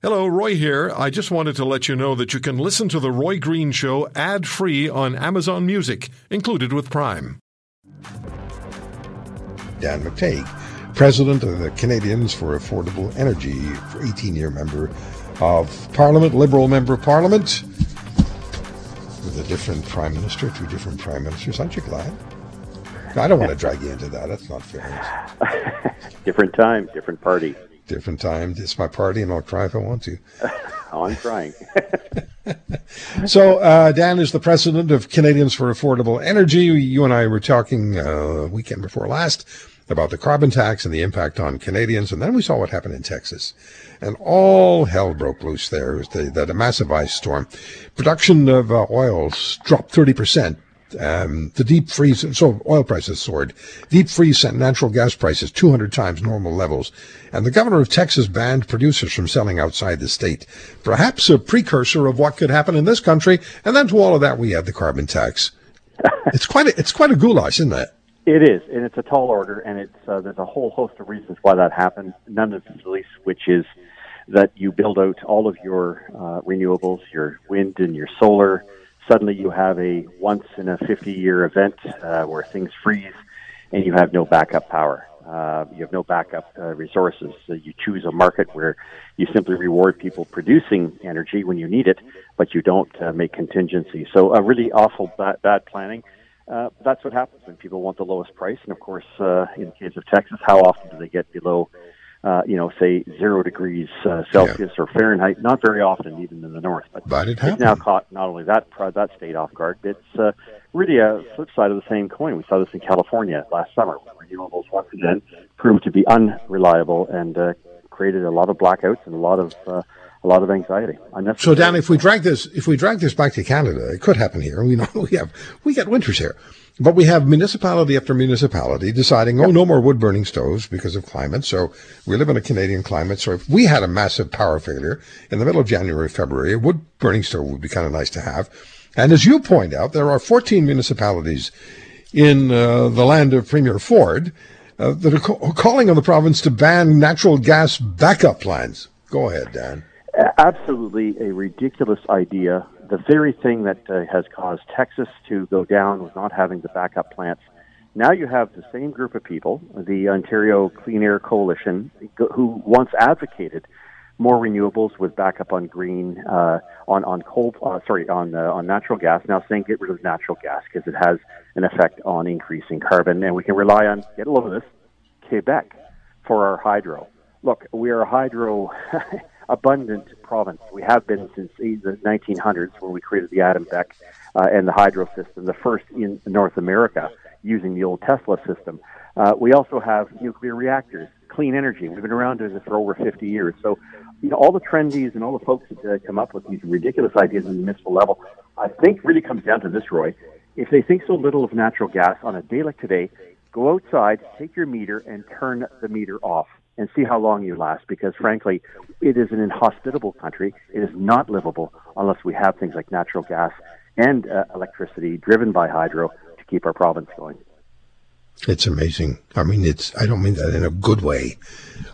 Hello, Roy here. I just wanted to let you know that you can listen to The Roy Green Show ad free on Amazon Music, included with Prime. Dan McTeague, President of the Canadians for Affordable Energy, 18 year member of Parliament, Liberal member of Parliament, with a different Prime Minister, two different Prime Ministers. Aren't you glad? I don't want to drag you into that. That's not fair. different time, different party different time. It's my party, and I'll try if I want to. oh, I'm trying. so, uh, Dan is the president of Canadians for Affordable Energy. You and I were talking uh, weekend before last about the carbon tax and the impact on Canadians, and then we saw what happened in Texas. And all hell broke loose there. It that a massive ice storm. Production of uh, oil dropped 30% um, the deep freeze, so oil prices soared. Deep freeze sent natural gas prices 200 times normal levels. And the governor of Texas banned producers from selling outside the state. Perhaps a precursor of what could happen in this country. And then to all of that, we add the carbon tax. it's quite a, it's quite a goulash, isn't it? It is, and it's a tall order, and it's uh, there's a whole host of reasons why that happened. None of the least, which is that you build out all of your uh, renewables, your wind and your solar, suddenly you have a once in a 50 year event uh, where things freeze and you have no backup power. Uh, you have no backup uh, resources. So you choose a market where you simply reward people producing energy when you need it, but you don't uh, make contingency. So a really awful bad, bad planning. Uh, that's what happens when people want the lowest price. And of course, uh, in the case of Texas, how often do they get below uh, you know, say zero degrees uh, Celsius yeah. or Fahrenheit. Not very often, even in the north. But, but it it's now caught not only that that state off guard, but it's uh, really a flip side of the same coin. We saw this in California last summer, renewables once again proved to be unreliable and uh, created a lot of blackouts and a lot of uh, a lot of anxiety. So, Dan, if we drag this, if we drag this back to Canada, it could happen here. We know we have we get winters here. But we have municipality after municipality deciding, oh, no more wood burning stoves because of climate. So we live in a Canadian climate. So if we had a massive power failure in the middle of January, February, a wood burning stove would be kind of nice to have. And as you point out, there are 14 municipalities in uh, the land of Premier Ford uh, that are co- calling on the province to ban natural gas backup plans. Go ahead, Dan. Absolutely a ridiculous idea the very thing that uh, has caused Texas to go down with not having the backup plants. Now you have the same group of people, the Ontario Clean Air Coalition, who once advocated more renewables with backup on green, uh, on on coal, uh, sorry, on uh, on natural gas. Now saying get rid of natural gas because it has an effect on increasing carbon, and we can rely on get a load of this, Quebec, for our hydro. Look, we are a hydro. abundant province. We have been since the 1900s when we created the Adam Beck uh, and the hydro system, the first in North America using the old Tesla system. Uh, we also have nuclear reactors, clean energy. We've been around doing this for over 50 years. So, you know, all the trendies and all the folks that uh, come up with these ridiculous ideas at the municipal level, I think really comes down to this, Roy. If they think so little of natural gas on a day like today, go outside, take your meter, and turn the meter off and see how long you last because frankly it is an inhospitable country. It is not livable unless we have things like natural gas and uh, electricity driven by hydro to keep our province going. It's amazing. I mean it's i don't mean that in a good way.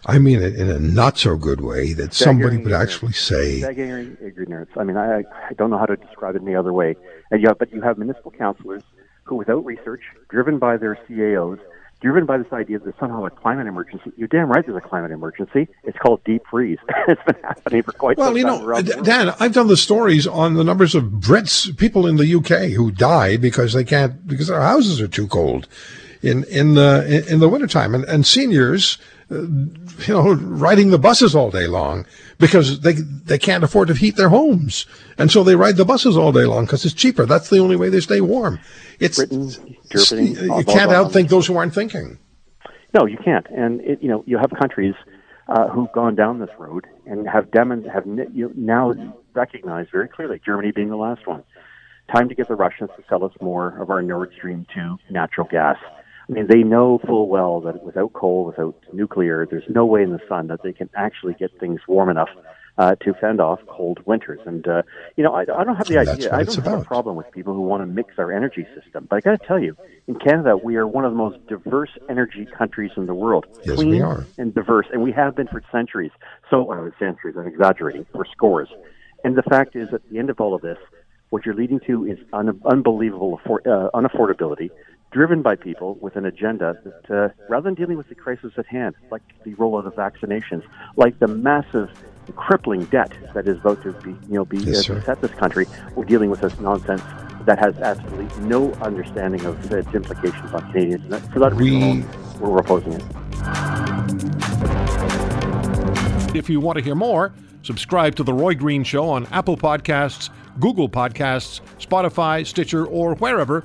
I mean it in a not so good way that somebody would actually say Staggering ignorance. I mean I, I don't know how to describe it any other way. And you have, but you have municipal councillors who without research driven by their CAOs driven by this idea that there's somehow a climate emergency. You're damn right there's a climate emergency. It's called deep freeze. it's been happening for quite well, some time. Well, you know, Dan, I've done the stories on the numbers of Brits, people in the UK who die because they can't, because their houses are too cold in, in the, in the wintertime. And, and seniors, uh, you know, riding the buses all day long because they they can't afford to heat their homes, and so they ride the buses all day long because it's cheaper. That's the only way they stay warm. It's Britain, Germany, you can't outthink those who aren't thinking. No, you can't. And it, you know, you have countries uh, who've gone down this road and have demon have you now recognized very clearly. Germany being the last one. Time to get the Russians to sell us more of our Nord Stream 2 natural gas. I mean, they know full well that without coal, without nuclear, there's no way in the sun that they can actually get things warm enough uh, to fend off cold winters. And uh, you know, I, I don't have the And idea. I don't have about. a problem with people who want to mix our energy system. But I got to tell you, in Canada, we are one of the most diverse energy countries in the world. Yes, Clean we are. and diverse, and we have been for centuries. So, uh, centuries. I'm exaggerating. For scores. And the fact is, at the end of all of this, what you're leading to is un- unbelievable affor- uh, unaffordability, driven by people with an agenda that, uh, rather than dealing with the crisis at hand, like the rollout of vaccinations, like the massive, crippling debt that is about to be, you know, be Yes, uh, sir. set this country, we're dealing with this nonsense that has absolutely no understanding of its implications on Canadians. And for that We- reason, alone, we're opposing it. If you want to hear more, subscribe to The Roy Green Show on Apple Podcasts, Google Podcasts, Spotify, Stitcher, or wherever